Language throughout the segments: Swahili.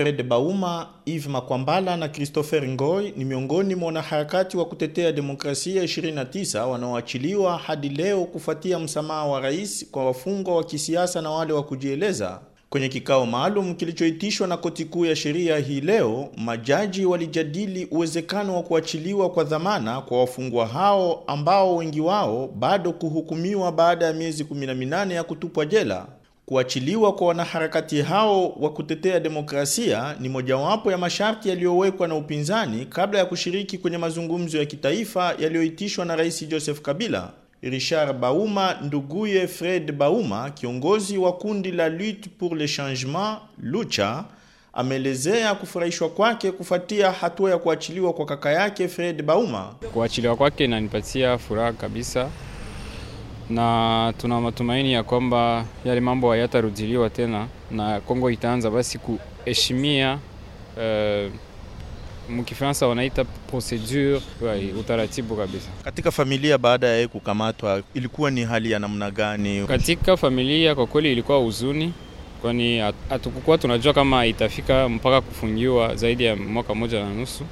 Fred Bauma, Yves Makwambala na Christopher Ngoy ni miongoni mwa wanaharakati wa kutetea demokrasia 29 wanaoachiliwa hadi leo kufuatia msamaha wa rais kwa wafungwa wa kisiasa na wale wa kujieleza. Kwenye kikao maalum kilichoitishwa na koti kuu ya sheria hii leo, majaji walijadili uwezekano wa kuachiliwa kwa dhamana kwa wafungwa hao ambao wengi wao bado kuhukumiwa baada ya miezi 18 ya kutupwa jela. Kuachiliwa kwa wanaharakati hao wa kutetea demokrasia ni mojawapo ya masharti yaliyowekwa na upinzani kabla ya kushiriki kwenye mazungumzo ya kitaifa yaliyoitishwa na Rais Joseph Kabila. Richard Bauma nduguye Fred Bauma, kiongozi wa kundi la Lutte pour le Changement Lucha, ameelezea kufurahishwa kwake kufuatia hatua ya kuachiliwa kwa kaka yake Fred Bauma. Kuachiliwa kwake inanipatia furaha kabisa na tuna matumaini ya kwamba yale mambo hayatarudiliwa tena na Kongo itaanza basi kuheshimia uh, mkifaransa wanaita procedure utaratibu kabisa. Katika familia baada ya yeye kukamatwa, ilikuwa ni hali ya namna gani? Katika familia kwa kweli ilikuwa huzuni, kwani hatukukuwa tunajua kama itafika mpaka kufungiwa zaidi ya mwaka moja na nusu,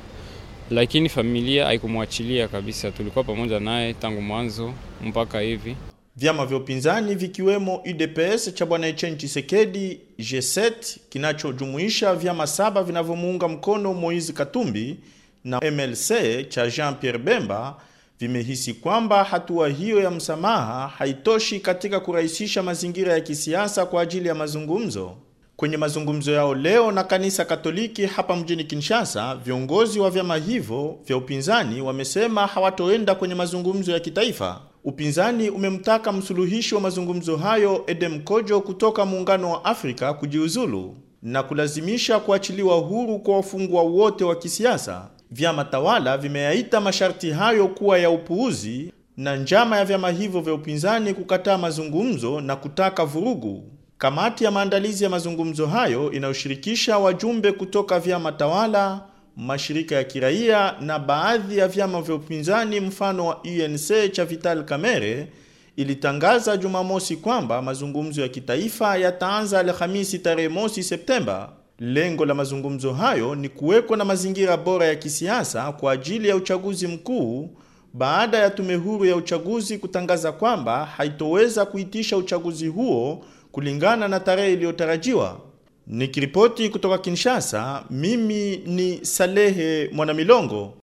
lakini familia haikumwachilia kabisa. Tulikuwa pamoja naye tangu mwanzo mpaka hivi. Vyama vya upinzani vikiwemo UDPS cha bwana Etienne Tshisekedi, G7 kinachojumuisha vyama saba vinavyomuunga mkono Moise Katumbi na MLC cha Jean-Pierre Bemba vimehisi kwamba hatua hiyo ya msamaha haitoshi katika kurahisisha mazingira ya kisiasa kwa ajili ya mazungumzo. Kwenye mazungumzo yao leo na kanisa Katoliki hapa mjini Kinshasa, viongozi wa vyama hivyo vya upinzani wamesema hawatoenda kwenye mazungumzo ya kitaifa. Upinzani umemtaka msuluhishi wa mazungumzo hayo Edem Kojo kutoka Muungano wa Afrika kujiuzulu na kulazimisha kuachiliwa huru kwa wafungwa wote wa kisiasa. Vyama tawala vimeyaita masharti hayo kuwa ya upuuzi na njama ya vyama hivyo vya upinzani kukataa mazungumzo na kutaka vurugu. Kamati ya maandalizi ya mazungumzo hayo inayoshirikisha wajumbe kutoka vyama tawala, mashirika ya kiraia na baadhi ya vyama vya upinzani mfano wa UNC cha Vital Kamerhe ilitangaza Jumamosi kwamba mazungumzo ya kitaifa yataanza Alhamisi tarehe mosi Septemba. Lengo la mazungumzo hayo ni kuwekwa na mazingira bora ya kisiasa kwa ajili ya uchaguzi mkuu baada ya tume huru ya uchaguzi kutangaza kwamba haitoweza kuitisha uchaguzi huo kulingana na tarehe iliyotarajiwa. Nikiripoti kutoka Kinshasa, mimi ni Salehe Mwanamilongo.